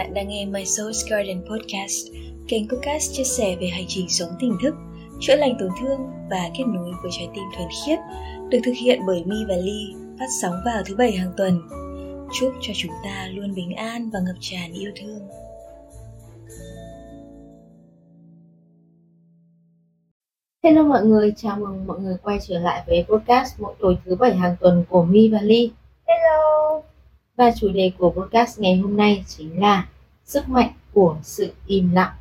Bạn đang nghe My Soul's Garden Podcast, kênh podcast chia sẻ về hành trình sống tỉnh thức, chữa lành tổn thương và kết nối với trái tim thuần khiết, được thực hiện bởi Mi và Ly, phát sóng vào thứ bảy hàng tuần. Chúc cho chúng ta luôn bình an và ngập tràn yêu thương. Hello mọi người, chào mừng mọi người quay trở lại với podcast mỗi tối thứ bảy hàng tuần của Mi và Ly. Hello. Và chủ đề của podcast ngày hôm nay chính là sức mạnh của sự im lặng.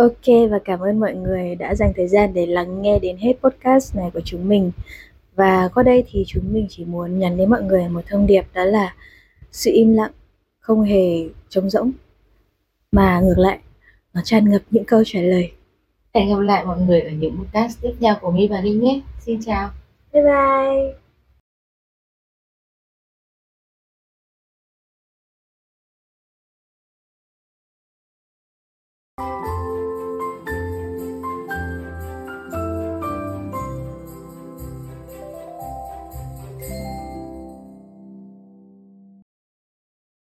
Ok và cảm ơn mọi người đã dành thời gian để lắng nghe đến hết podcast này của chúng mình. Và qua đây thì chúng mình chỉ muốn nhắn đến mọi người một thông điệp đó là sự im lặng không hề trống rỗng mà ngược lại nó tràn ngập những câu trả lời. Hẹn gặp lại mọi người ở những podcast tiếp theo của My và Linh nhé. Xin chào. Bye bye.